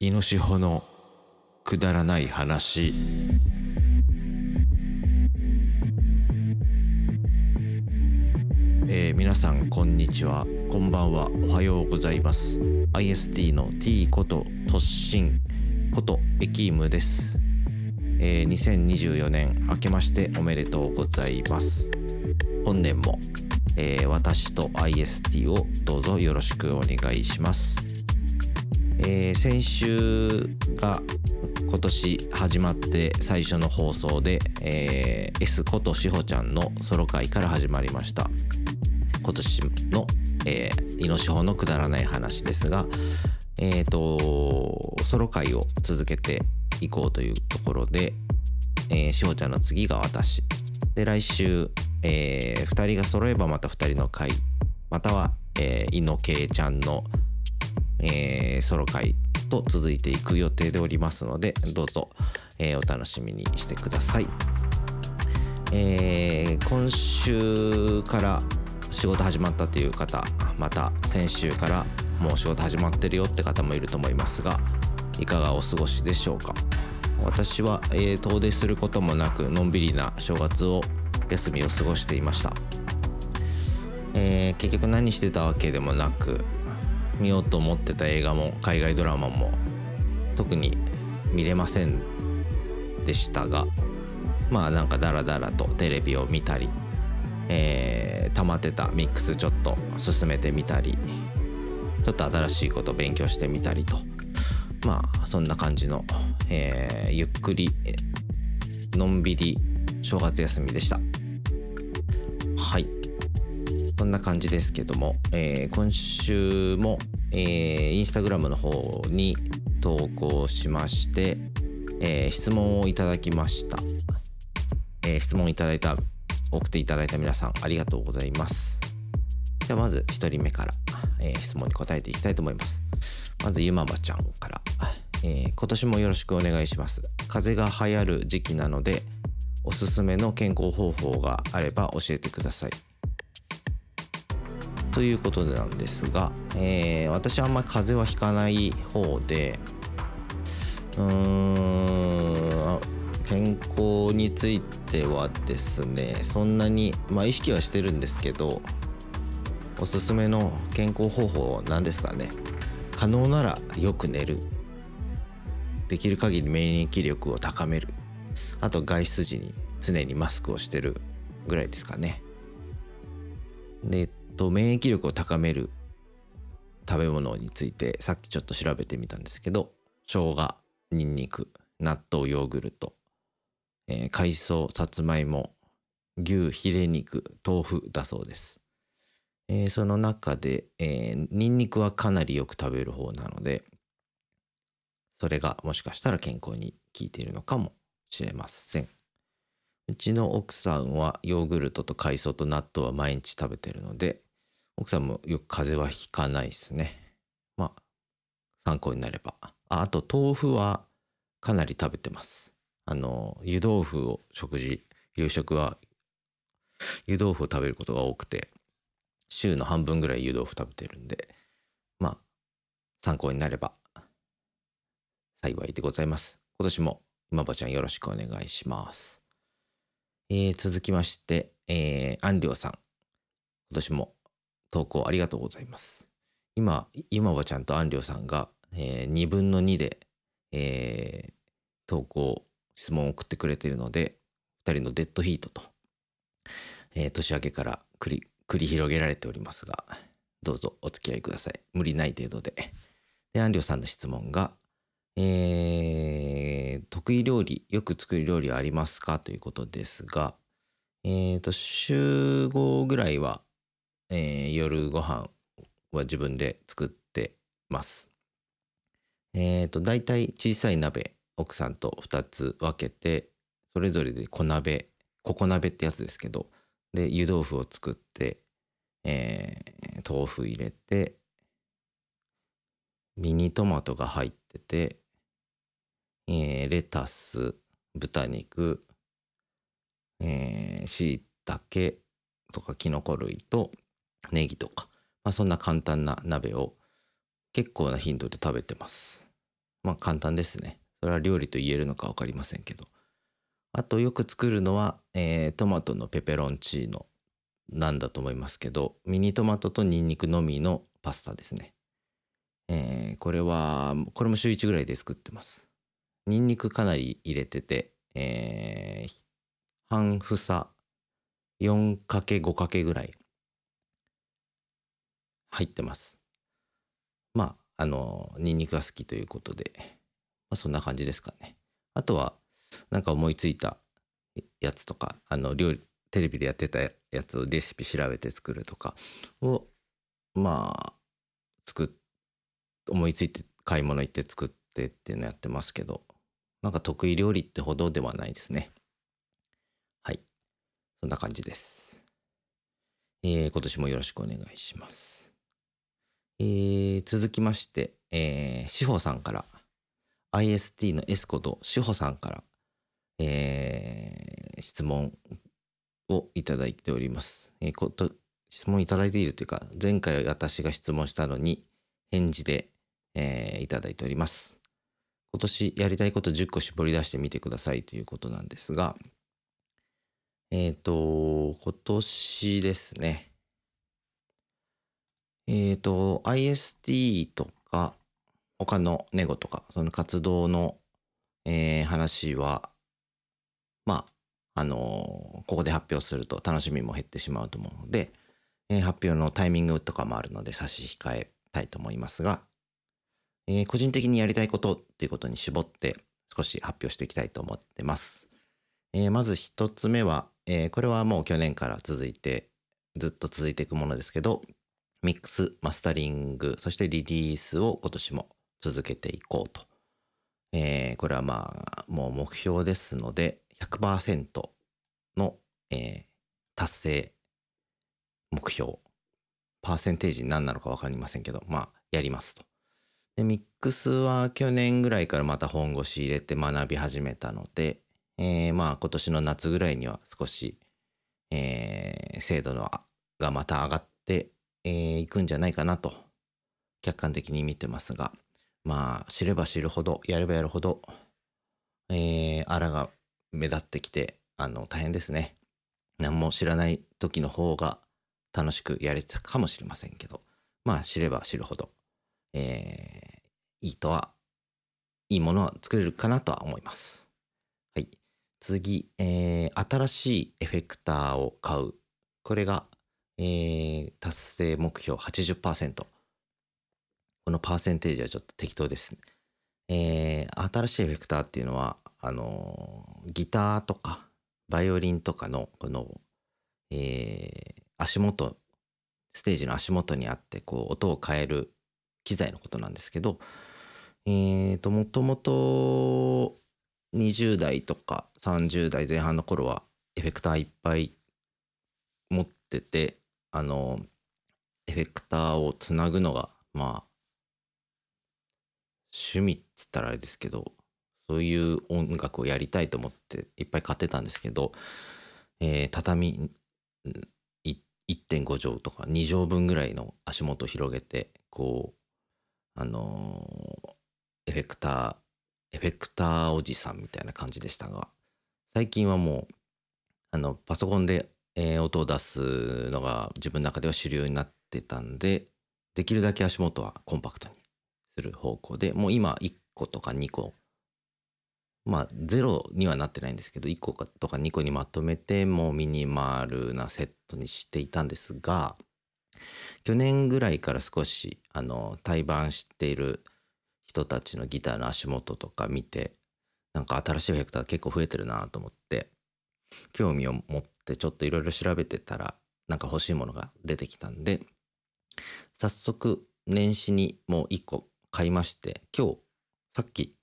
イノシホのくだらない話。えー皆さんこんにちは。こんばんは。おはようございます。IST の T こと突進ことエキームです、えー2024年明けましておめでとうございます。本年も、えー私と IST をどうぞよろしくお願いします。えー先週が今年始まって最初の放送で、えー S ことしほちゃんのソロ会から始まりました。今年の、えー、イノシホのくだらない話ですがえっ、とソロ会を続けていこうというところで、えーしほちゃんの次が私。で来週、え2人が揃えばまた2人の会または、えー、井野圭ちゃんのえーソロ会と続いていく予定でおりますのでどうぞ、えーお楽しみにしてください、えー今週から仕事始まったという方また先週からもう仕事始まってるよって方もいると思いますがいかがお過ごしでしょうか？私は、えー遠出することもなくのんびりな正月を休みを過ごしていました。えー結局何してたわけでもなく見ようと思ってた映画も海外ドラマも特に見れませんでしたがまあなんかダラダラとテレビを見たり、えー溜まってたミックスちょっと進めてみたりちょっと新しいこと勉強してみたりとまあそんな感じの、えーゆっくりのんびり正月休みでした。そんな感じですけども、えー今週も、えーインスタグラムの方に投稿しまして、えー質問をいただきました、えー質問いただいた送っていただいた皆さんありがとうございます。ではまず1人目から、えー質問に答えていきたいと思います。まずゆまばちゃんから、えー今年もよろしくお願いします。風邪が流行る時期なのでおすすめの健康方法があれば教えてください。ということなんですが、えー私はあんまり風邪はひかない方でうーん健康についてはですねそんなにまあ意識はしてるんですけどおすすめの健康方法なんですかね。可能ならよく寝る。できる限り免疫力を高める。あと外出時に常にマスクをしてるぐらいですかね。で、と、免疫力を高める食べ物についてさっきちょっと調べてみたんですけど生姜ニンニク納豆ヨーグルト、えー海藻さつまいも牛ヒレ肉豆腐だそうです、えーその中で、えーニンニクはかなりよく食べる方なのでそれがもしかしたら健康に効いているのかもしれません。うちの奥さんはヨーグルトと海藻と納豆は毎日食べてるので奥さんもよく風邪はひかないですね。まあ参考になれば。ああと豆腐はかなり食べてます。あの湯豆腐を食事夕食は湯豆腐を食べることが多くて週の半分ぐらい湯豆腐食べてるんでまあ参考になれば幸いでございます。今年も今ばちゃんよろしくお願いします。えー続きまして、えー、アンリョウさん。今年も投稿ありがとうございます。今今ばちゃんとアンリョウさんが、えー、2分の2で、えー投稿質問を送ってくれているので2人のデッドヒートと、えー年明けから繰り繰り広げられておりますがどうぞお付き合いください。無理ない程度で。でアンリョウさんの質問がえー得意料理よく作る料理はありますか？ということですがえっ、と週5ぐらいは、えー夜ご飯は自分で作ってます。えっ、と大体小さい鍋奥さんと2つ分けてそれぞれで小鍋ココ鍋ってやつですけどで湯豆腐を作って、えー豆腐入れてミニトマトが入ってて、えーレタス豚肉えしいたけとかきのこ類とネギとか、まあ、そんな簡単な鍋を結構な頻度で食べてますまあ簡単ですね。それは料理と言えるのか分かりませんけど。あとよく作るのは、えー、トマトのペペロンチーノなんだと思いますけど、ミニトマトとニンニクのみのパスタですね。えー、これは、これも週1ぐらいで作ってます。ニンニクかなり入れてて、えー、半房 4×5× ぐらい入ってます。まあ、あの、ニンニクが好きということで、まあ、そんな感じですかね。あとは、なんか思いついたやつとか、あの、料理、テレビでやってたやつをレシピ調べて作るとかを、まあ、作っ、思いついて買い物行って作ってっていうのやってますけど、なんか得意料理ってほどではないですね。はい。そんな感じです。えー、今年もよろしくお願いします。えー、続きまして、えー、志保さんから、IST の S こと志保さんから、えー、質問をいただいております。えー、こと質問いただいているというか、前回私が質問したのに返事で、えー、いただいております。今年やりたいこと10個絞り出してみてくださいということなんですが、えっ、ー、と、今年ですね。えっ、ー、と、IST とか、他のネゴとか、その活動の、えー、話は、まあ、あのここで発表すると楽しみも減ってしまうと思うので、え発表のタイミングとかもあるので差し控えたいと思いますが、え個人的にやりたいことっていうことに絞って少し発表していきたいと思ってます。えまず一つ目は、えー、これはもう去年から続いて、ずっと続いていくものですけど、ミックス、マスタリング、そしてリリースを今年も続けていこうと。えー、これはまあ、もう目標ですので、100%の、えー、達成目標。パーセンテージ何なのか分かりませんけど、まあ、やりますと。で、ミックスは去年ぐらいからまた本腰入れて学び始めたので、えー、まあ今年の夏ぐらいには少し、えー、精度のがまた上がって、えー、くんじゃないかなと客観的に見てますが。まあ知れば知るほどやればやるほど、えー、あらが目立ってきてあの大変ですね。何も知らない時の方が楽しくやれてたかもしれませんけど。まあ知れば知るほど、えー、いいとはいいものは作れるかなとは思います。はい。次、えー、新しいエフェクターを買う。これが、えー、達成目標80%。このパーセンテージはちょっと適当ですね。えー、新しいエフェクターっていうのは、あのー、ギターとか、バイオリンとかの、この、えー、足元、ステージの足元にあって、こう、音を変える機材のことなんですけど、えーと、もともと、20代とか30代前半の頃はエフェクターいっぱい持っててあのエフェクターをつなぐのがまあ趣味っつったらあれですけどそういう音楽をやりたいと思っていっぱい買ってたんですけど、えー、畳1.5畳とか2畳分ぐらいの足元を広げてこうあのー、エフェクターエフェクターおじさんみたいな感じでしたが、最近はもう、あの、パソコンで、音を出すのが自分の中では主流になってたんで、できるだけ足元はコンパクトにする方向で、もう今1個とか2個、まあ0にはなってないんですけど、1個とか2個にまとめて、もうミニマルなセットにしていたんですが、去年ぐらいから少し、あの、対バンしている人たちのギターの足元とか見てなんか新しいエフェクター結構増えてるなと思って興味を持っててちょっといろいろ調べてたらなんか欲しいものが出てきたんで早速年始にもう1個買いまして今日さっき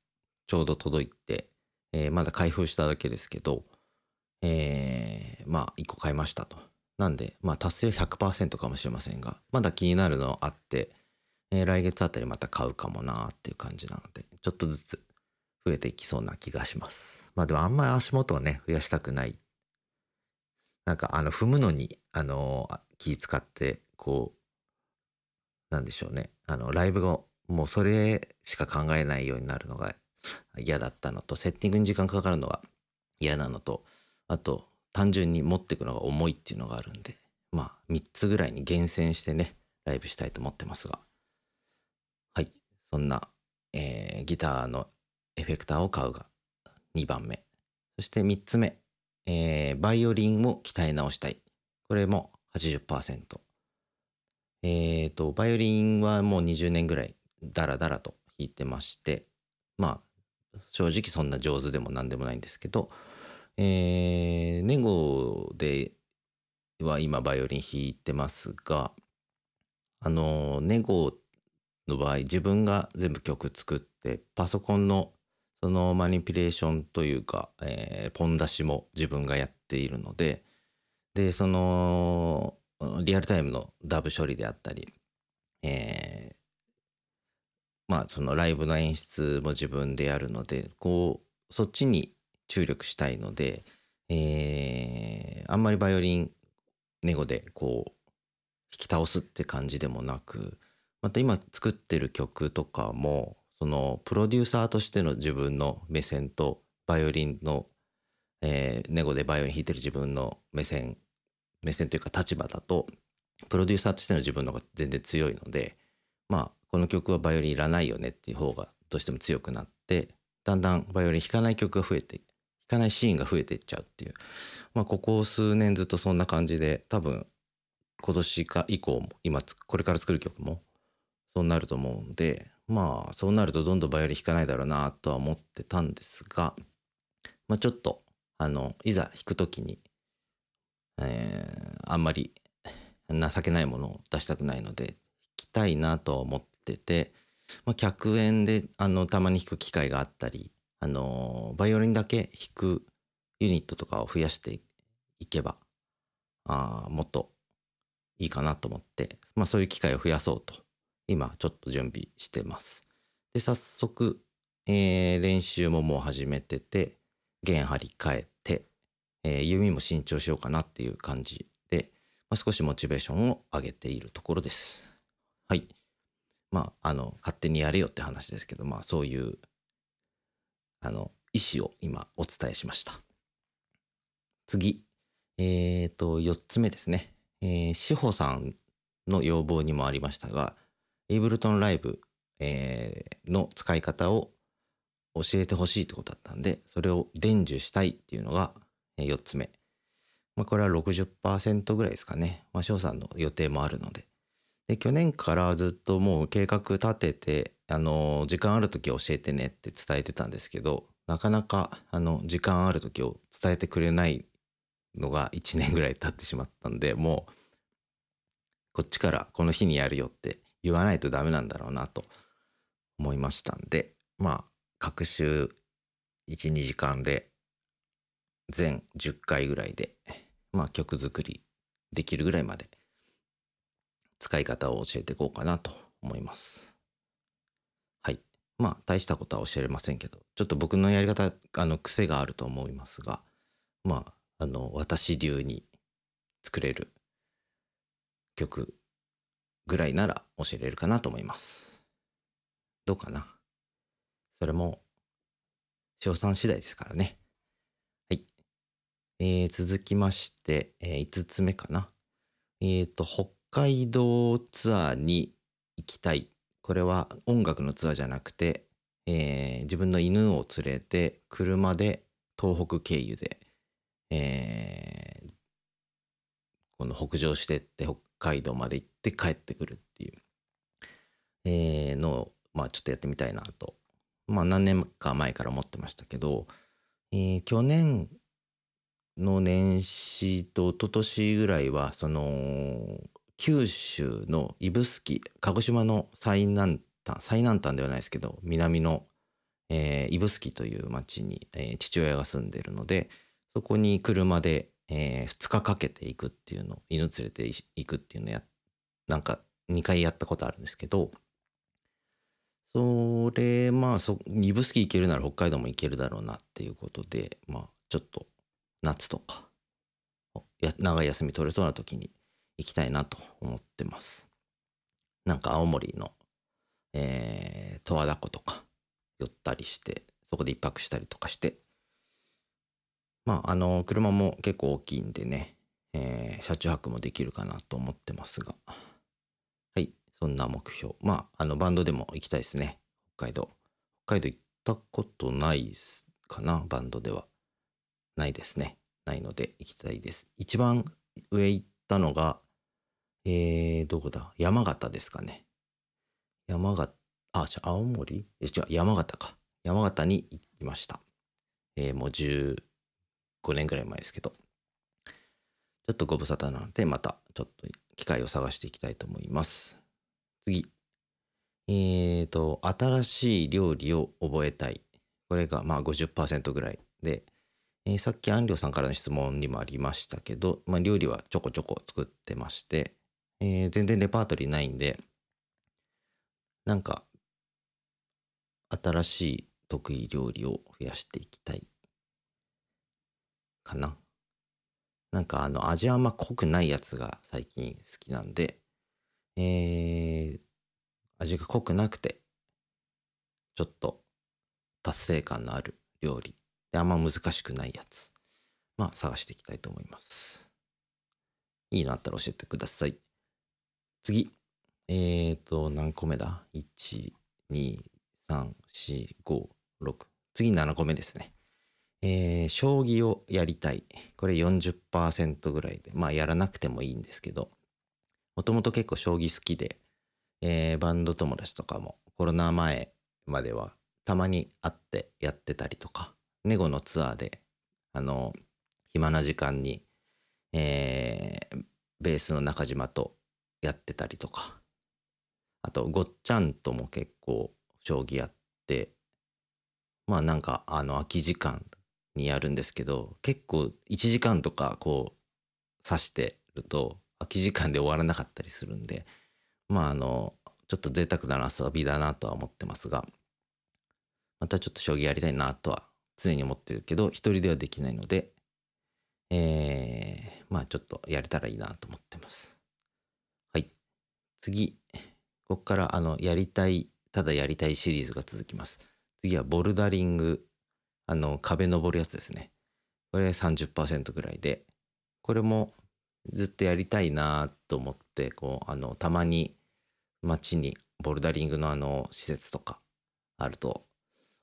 ちょうど届いて、えー、まだ開封しただけですけどえー、まあ1個買いましたと。なんでまあ達成100%かもしれませんがまだ気になるのあってえー、来月あたりまた買うかもなっていう感じなので、ちょっとずつ増えていきそうな気がします。まあでもあんまり足元はね、増やしたくない。なんかあの、踏むのに、あの、気使って、こう、なんでしょうね。あの、ライブがもうそれしか考えないようになるのが嫌だったのとセッティングに時間かかるのが嫌なのとあと単純に持っていくのが重いっていうのがあるんでまあ3つぐらいに厳選してねライブしたいと思ってますが。はい。そんな、えー、ギターのエフェクターを買うが2番目。そして3つ目、えー、バイオリンを鍛え直したい。これも80%えっ、ー、とバイオリンはもう20年ぐらいダラダラと弾いてまして。まあ正直そんな上手でも何でもないんですけど。えー、ネゴでは今バイオリン弾いてますがあのネゴの場合自分が全部曲作ってパソコンのそのマニピュレーションというか、えー、ポン出しも自分がやっているのででそのリアルタイムのダブ処理であったり、えー、まあそのライブの演出も自分でやるのでこうそっちに注力したいので、えー、あんまりバイオリンネゴでこう弾き倒すって感じでもなくまた今作ってる曲とかもそのプロデューサーとしての自分の目線とバイオリンの、えー、ネゴでバイオリン弾いてる自分の目線目線というか立場だとプロデューサーとしての自分の方が全然強いのでまあこの曲はバイオリンいらないよねっていう方がどうしても強くなってだんだんバイオリン弾かない曲が増えてかないシーンが増えていっちゃうっていう。まあここ数年ずっとそんな感じで多分今年か以降も今これから作る曲もそうなると思うんでまあそうなるとどんどんバイオリン弾かないだろうなとは思ってたんですが、まあ、ちょっとあのいざ弾く時に、えー、あんまり情けないものを出したくないので弾きたいなとは思ってて、まあ、客演であのたまに弾く機会があったりあのバイオリンだけ弾くユニットとかを増やしていけばあもっといいかなと思って、まあ、そういう機会を増やそうと今ちょっと準備してます。で早速、えー、練習ももう始めてて弦張り替えて、えー、弓も新調しようかなっていう感じで、まあ、少しモチベーションを上げているところです。はい。まあ、あの、勝手にやれよって話ですけど、まあ、そういうあの、意思を今お伝えしました。次。えっ、ー、と、4つ目ですね。えー、志保さんの要望にもありましたが、エイブルトンライブ、えー、の使い方を教えてほしいってことだったんで、それを伝授したいっていうのが4つ目。まあ、これは60%ぐらいですかね。まあ、翔さんの予定もあるので。で、去年からずっともう計画立てて、あの、時間ある時教えてねって伝えてたんですけど、なかなか、あの、時間ある時を伝えてくれないのが1年ぐらい経ってしまったんで、もう、こっちからこの日にやるよって言わないとダメなんだろうなと思いましたんで、まあ、各週1、2時間で全10回ぐらいで、まあ曲作りできるぐらいまで使い方を教えていこうかなと思います。はいまあ大したことは教えれませんけどちょっと僕のやり方あの癖があると思いますがまああの私流に作れる曲ぐらいなら教えれるかなと思います。どうかな？それも賞賛次第ですからね。はい、えー、続きまして、えー、5つ目かな。えっ、ー、と北海道ツアーに行きたい。これは音楽のツアーじゃなくて、えー、自分の犬を連れて車で東北経由で、えー、この北上してって海道まで行って帰ってくるっていう、えー、のを、まあ、ちょっとやってみたいなと、まあ、何年か前から思ってましたけど、えー、去年の年始と一昨年ぐらいはその九州の指宿鹿児島の最南端最南端ではないですけど南の、えー、指宿という町に、えー、父親が住んでるのでそこに車で、えー、2日かけて行くっていうの犬連れて行くっていうのやなんか2回やったことあるんですけどそれまあそ指宿行けるなら北海道も行けるだろうなっていうことでまあちょっと夏とか長い休み取れそうな時に行きたいなと思ってます。なんか青森のえー、十和田湖とか寄ったりしてそこで一泊したりとかしてまああの車も結構大きいんでね、えー、車中泊もできるかなと思ってますが。はいそんな目標。まああのバンドでも行きたいですね。北海道。北海道行ったことないかなバンドでは。ないですね。ないので行きたいです。一番上行ったのがえー、どこだ？山形ですかね。山形あじゃあ青森？え違う山形か。山形に行きました。えー、もう5年ぐらい前ですけど。ちょっとご無沙汰なので、またちょっと機会を探していきたいと思います。次。えっ、ー、と、新しい料理を覚えたい。これがまあ50%ぐらいで、えー、さっき安良さんからの質問にもありましたけど、まあ、料理はちょこちょこ作ってまして、えー、全然レパートリーないんで、なんか、新しい得意料理を増やしていきたいかな。なんかあの味あんま濃くないやつが最近好きなんで、えー、味が濃くなくて、ちょっと達成感のある料理であんま難しくないやつ、まあ探していきたいと思います。いいのあったら教えてください。次。えーと、何個目だ ?1、2、3、4、5、6次7個目ですね。えー、将棋をやりたい。これ40%ぐらいで、まあやらなくてもいいんですけど、もともと結構将棋好きで、えー、バンド友達とかもコロナ前まではたまに会ってやってたりとか、ネゴのツアーで、あの、暇な時間に、えー、ベースの中島とやってたりとか、あと、ごっちゃんとも結構将棋やって、まあなんかあの空き時間にやるんですけど結構1時間とかこう指してると空き時間で終わらなかったりするんでまああのちょっと贅沢な遊びだなとは思ってますがまたちょっと将棋やりたいなとは常に思ってるけど一人ではできないのでえー、まあちょっとやれたらいいなと思ってます。はい。次。ここからあのやりたいただやりたいシリーズが続きます。次はボルダリング、あの、壁登るやつですね。これ30%ぐらいで、これもずっとやりたいなと思って、こう、あの、たまに街にボルダリングのあの、施設とかあると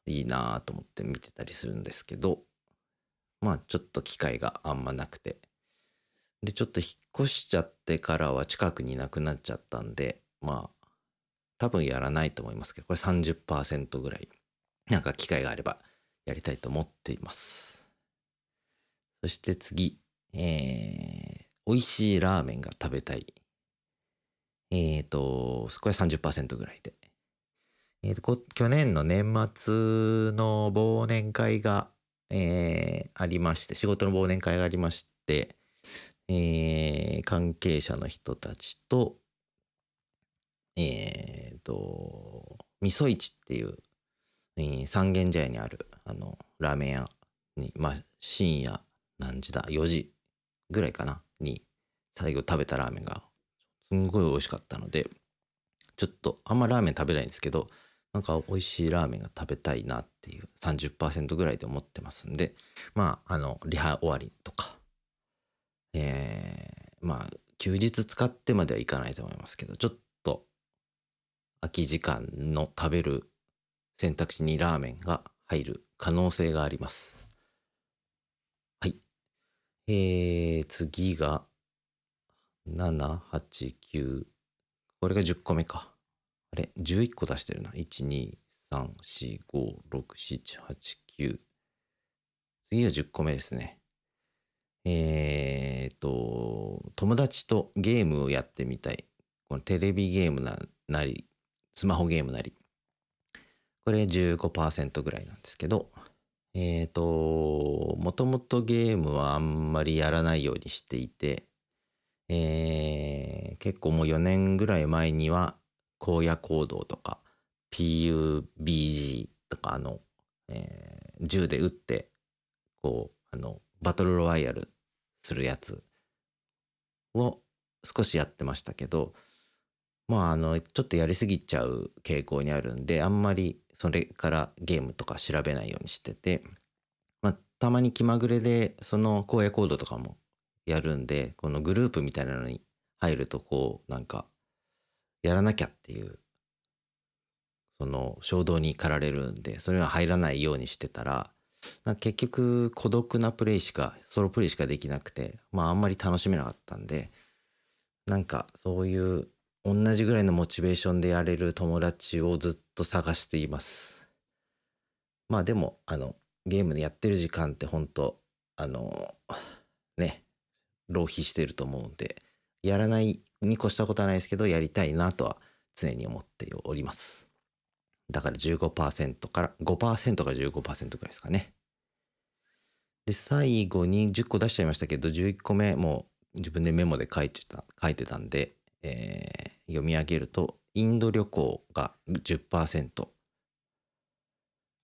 いいなと思って見てたりするんですけど、まあちょっと機会があんまなくて。で、ちょっと引っ越しちゃってからは近くにいなくなっちゃったんで、まあ多分やらないと思いますけど、これ30%ぐらいなんか機会があればやりたいと思っています。そして次、えー、美味しいラーメンが食べたい。えっ、ー、と、これ30%ぐらいで。えーと、去年の年末の忘年会が、えー、ありまして、仕事の忘年会がありまして、えー、関係者の人たちと、えっ、ー、と、味噌市っていうえ三軒茶屋にあるあのラーメン屋に、まあ、深夜何時だ？4時ぐらいかな？に最後食べたラーメンがすんごい美味しかったのでちょっとあんまラーメン食べないんですけどなんか美味しいラーメンが食べたいなっていう30%ぐらいで思ってますんでまああのリハ終わりとかえー、まあ休日使ってまではいかないと思いますけどちょっと空き時間の食べる選択肢にラーメンが入る可能性があります。はい。えー、次が、7、8、9。これが10個目か。あれ ?11 個出してるな。1、2、3、4、5、6、7、8、9。次は10個目ですね。えーと、友達とゲームをやってみたい。このテレビゲームなり、スマホゲームなり。これ15%ぐらいなんですけど、えっ、ー、と、もともとゲームはあんまりやらないようにしていて、えー、結構もう4年ぐらい前には、荒野行動とか、PUBG とか、あの、えー、銃で撃って、こう、あの、バトルロワイヤルするやつを少しやってましたけど、まああのちょっとやりすぎちゃう傾向にあるんであんまりそれからゲームとか調べないようにしてて、まあ、たまに気まぐれでその荒野行動とかもやるんでこのグループみたいなのに入るとこうなんかやらなきゃっていうその衝動に駆られるんでそれは入らないようにしてたら結局孤独なプレイしかソロプレイしかできなくてまああんまり楽しめなかったんでなんかそういう同じぐらいのモチベーションでやれる友達をずっと探しています。まあでもあのゲームでやってる時間って本当あのね浪費してると思うんでやらないに越したことはないですけどやりたいなとは常に思っております。だから15%から5%か15%ぐらいですかね。で最後に10個出しちゃいましたけど11個目もう自分でメモで書いてた書いてたんで、えー、読み上げるとインド旅行が10%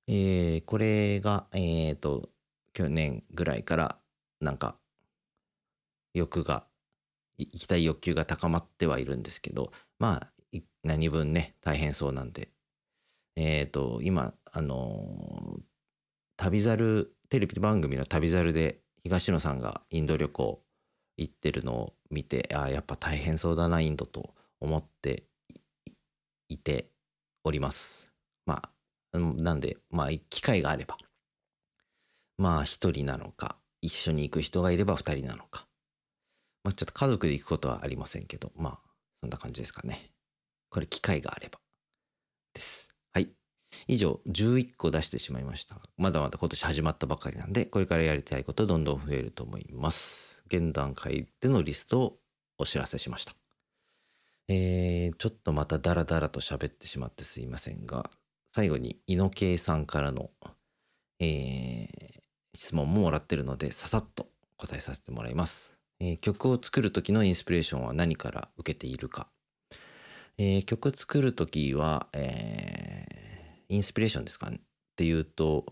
えー、これがえっ、ー、と去年ぐらいからなんか欲が行きたい欲求が高まってはいるんですけどまあ何分ね大変そうなんで。えっ、ー、と今あの、旅猿テレビ番組の旅猿で東野さんがインド旅行行ってるのを見てあやっぱ大変そうだなインドと。思っていております。まあなんでまあ機会があれば。まあ一人なのか一緒に行く人がいれば二人なのか。まあちょっと家族で行くことはありませんけどまあそんな感じですかね。これ機会があればです。はい。以上11個出してしまいました。まだまだ今年始まったばかりなんでこれからやりたいことどんどん増えると思います。現段階でのリストをお知らせしました。えー、ちょっとまたダラダラと喋ってしまってすいませんが、最後に猪野さんからの、えー、質問ももらってるので、ささっと答えさせてもらいます。えー、曲を作る時のインスピレーションは何から受けているか。えー、曲作る時は、えー、インスピレーションですかねっていうと、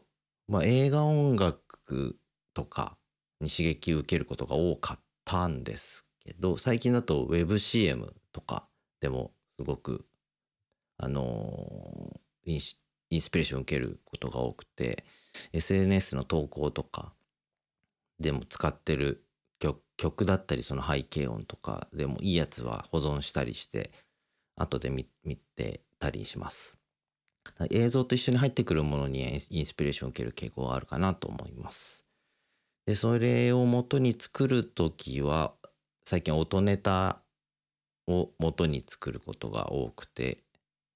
まあ、映画音楽とかに刺激を受けることが多かったんですけど最近だと WebCM でもすごくあのインスピレーションを受けることが多くて SNS の投稿とかでも使ってる曲だったりその背景音とかでもいいやつは保存したりして後で見てたりします。映像と一緒に入ってくるものにインスピレーションを受ける傾向があるかなと思います。でそれを元に作る時は最近音ネタを元に作ることが多くて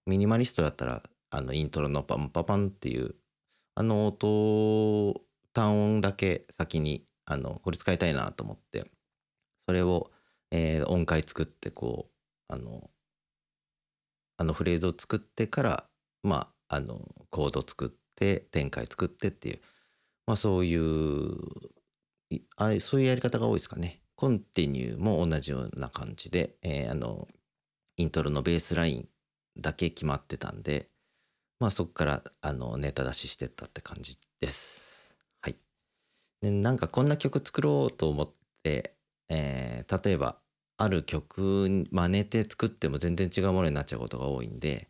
ミニマリストだったらあのイントロのパンパパンっていうあの音単音だけ先にあのこれ使いたいなと思ってそれを、えー、音階作ってこうあのあのフレーズを作ってからまああのコード作って展開作ってっていうまあそういうあそういうやり方が多いですかね。コンティニューも同じような感じで、えー、あの、イントロのベースラインだけ決まってたんで、まあそこからあのネタ出ししてったって感じです。はい。でなんかこんな曲作ろうと思って、えー、例えばある曲真似て作っても全然違うものになっちゃうことが多いんで、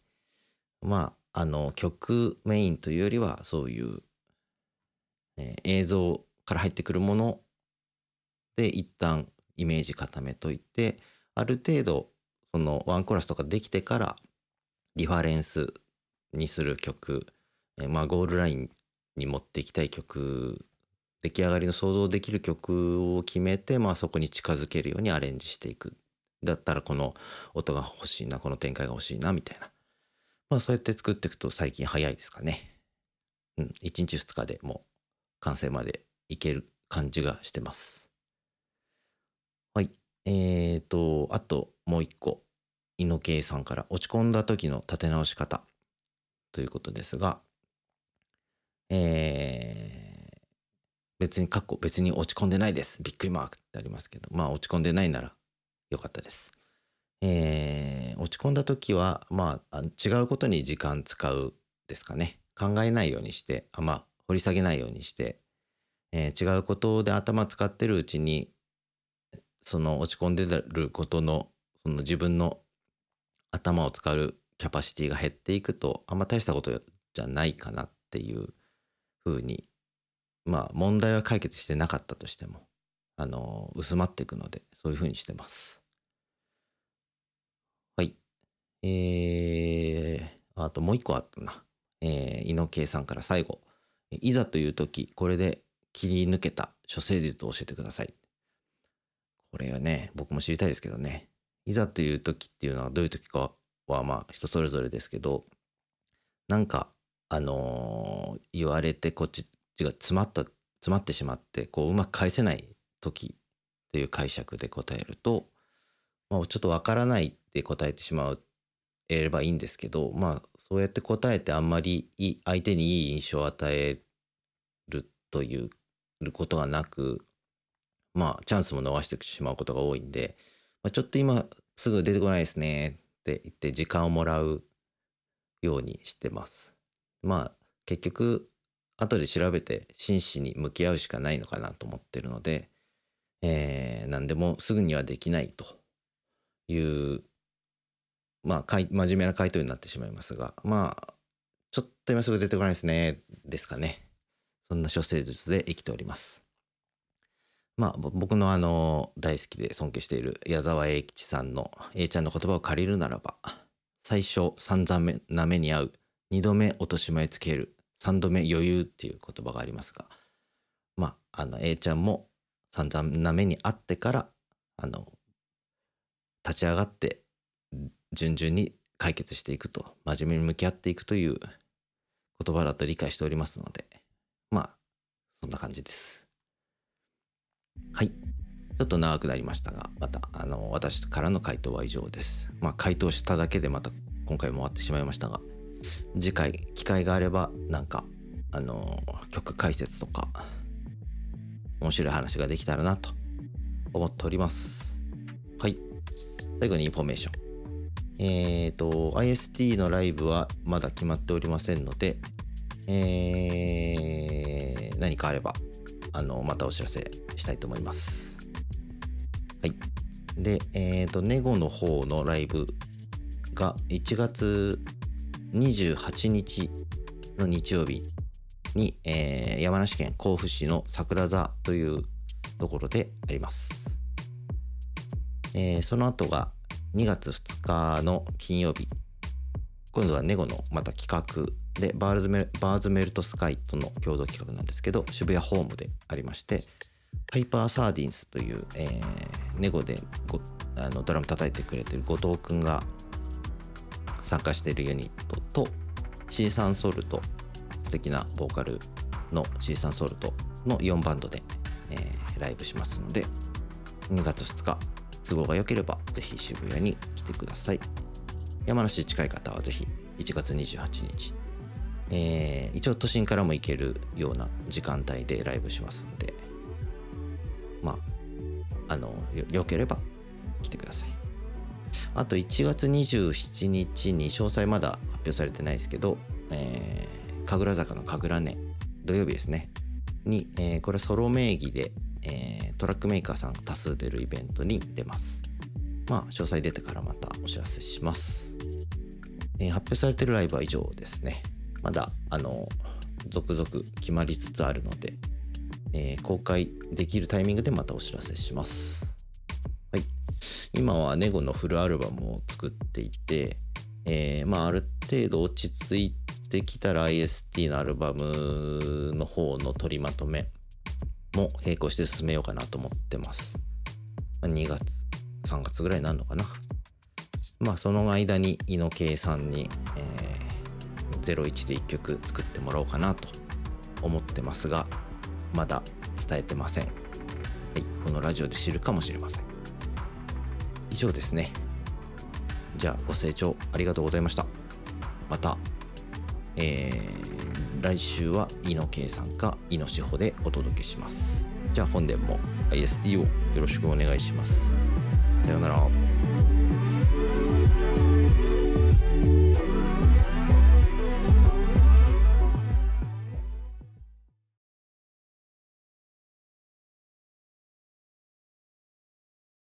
まああの曲メインというよりはそういう、えー、映像から入ってくるもので一旦イメージ固めといてある程度そのワンコーラスとかできてからリファレンスにする曲、えまあゴールラインに持っていきたい曲出来上がりの想像できる曲を決めて、まあ、そこに近づけるようにアレンジしていく。だったらこの音が欲しいなこの展開が欲しいなみたいな。まあそうやって作っていくと最近早いですかね。うん1日2日でもう完成までいける感じがしてます。はい。えーと、あともう一個、猪野さんから落ち込んだ時の立て直し方ということですが、えー、別に、かっこ別に落ち込んでないです。びっくりマークってありますけど、まあ落ち込んでないならよかったです。えー、落ち込んだ時は、まあ、違うことに時間使うですかね。考えないようにして、あまあ、掘り下げないようにして、えー、違うことで頭使ってるうちにその落ち込んでることのその自分の頭を使うキャパシティが減っていくとあんま大したことじゃないかなっていうふうにまあ問題は解決してなかったとしてもあの薄まっていくのでそういうふうにしてます。はい。えー、あともう一個あったな。えー、井野圭さんから最後。いざという時、これで切り抜けた処世術を教えてください。これはね、僕も知りたいですけどね。いざという時っていうのはどういう時かはまあ人それぞれですけど、なんか、あのー、言われてこっちが詰まった、詰まってしまって、こううまく返せない時っていう解釈で答えると、まあ、ちょっとわからないって答えてしまう、えればいいんですけど、まあ、そうやって答えてあんまりいい相手にいい印象を与えるということがなく、まあ、チャンスも逃してしまうことが多いんで、まあ、ちょっと今すぐ出てこないですねって言って時間をもらうようにしてます。まあ、結局、後で調べて真摯に向き合うしかないのかなと思ってるので、えー、何でもすぐにはできないというまあ、真面目な回答になってしまいますが、まあ、ちょっと今すぐ出てこないですね、ですかね。そんな処世術で生きております。まあ、僕のあの、大好きで尊敬している矢沢永吉さんの A ちゃんの言葉を借りるならば、最初散々な目に遭う、二度目落とし前つける、三度目余裕っていう言葉がありますが、まあ、あの、A ちゃんも散々な目に遭ってから、あの、立ち上がって順々に解決していくと、真面目に向き合っていくという言葉だと理解しておりますので、まあ、そんな感じです。はい。ちょっと長くなりましたが、また、あの、私からの回答は以上です。まあ、回答しただけでまた今回も終わってしまいましたが、次回、機会があれば、なんか、あの、曲解説とか、面白い話ができたらなと思っております。はい。最後にインフォメーション。えっ、ー、と、IST のライブはまだ決まっておりませんので、えー、何かあれば、あの、またお知らせしたいと思います。はい。で、えっ、ー、と、ネゴの方のライブが1月28日の日曜日に、えー、山梨県甲府市の桜座というところであります。えー、その後が2月2日の金曜日今度はネゴのまた企画でバーズメバーズメルトスカイとの共同企画なんですけど渋谷ホームでありましてパイパーサーディンスという、えー、ネゴであのドラム叩いてくれてる後藤くんが参加しているユニットとシーサンソルト素敵なボーカルのシーサンソルトの4バンドで、えー、ライブしますので2月2日都合が良ければぜひ渋谷に来てください。山梨近い方はぜひ1月28日えー、一応都心からも行けるような時間帯でライブしますんでまああのよければ来てくださいあと1月27日に詳細まだ発表されてないですけど、えー、神楽坂の神楽根土曜日ですねに、えー、これソロ名義でえー、トラックメーカーさん多数出るイベントに出ます。まあ、詳細出てからまたお知らせします。えー、発表されてるライブは以上ですね。まだ、あの、続々決まりつつあるので、えー、公開できるタイミングでまたお知らせします。はい。今はネゴのフルアルバムを作っていて、えー、まあ、ある程度落ち着いてきたら IST のアルバムの方の取りまとめも並行して進めようかなと思ってます。ま2月、3月ぐらいになるのかな。まあその間に井野圭さんに、えー、01で1曲作ってもらおうかなと思ってますが、まだ伝えてません。はい、このラジオで知るかもしれません。以上ですね。じゃあご清聴ありがとうございました。また、えー来週は井野圭さんか井野志保でお届けしますじゃあ本年も IST をよろしくお願いしますさようなら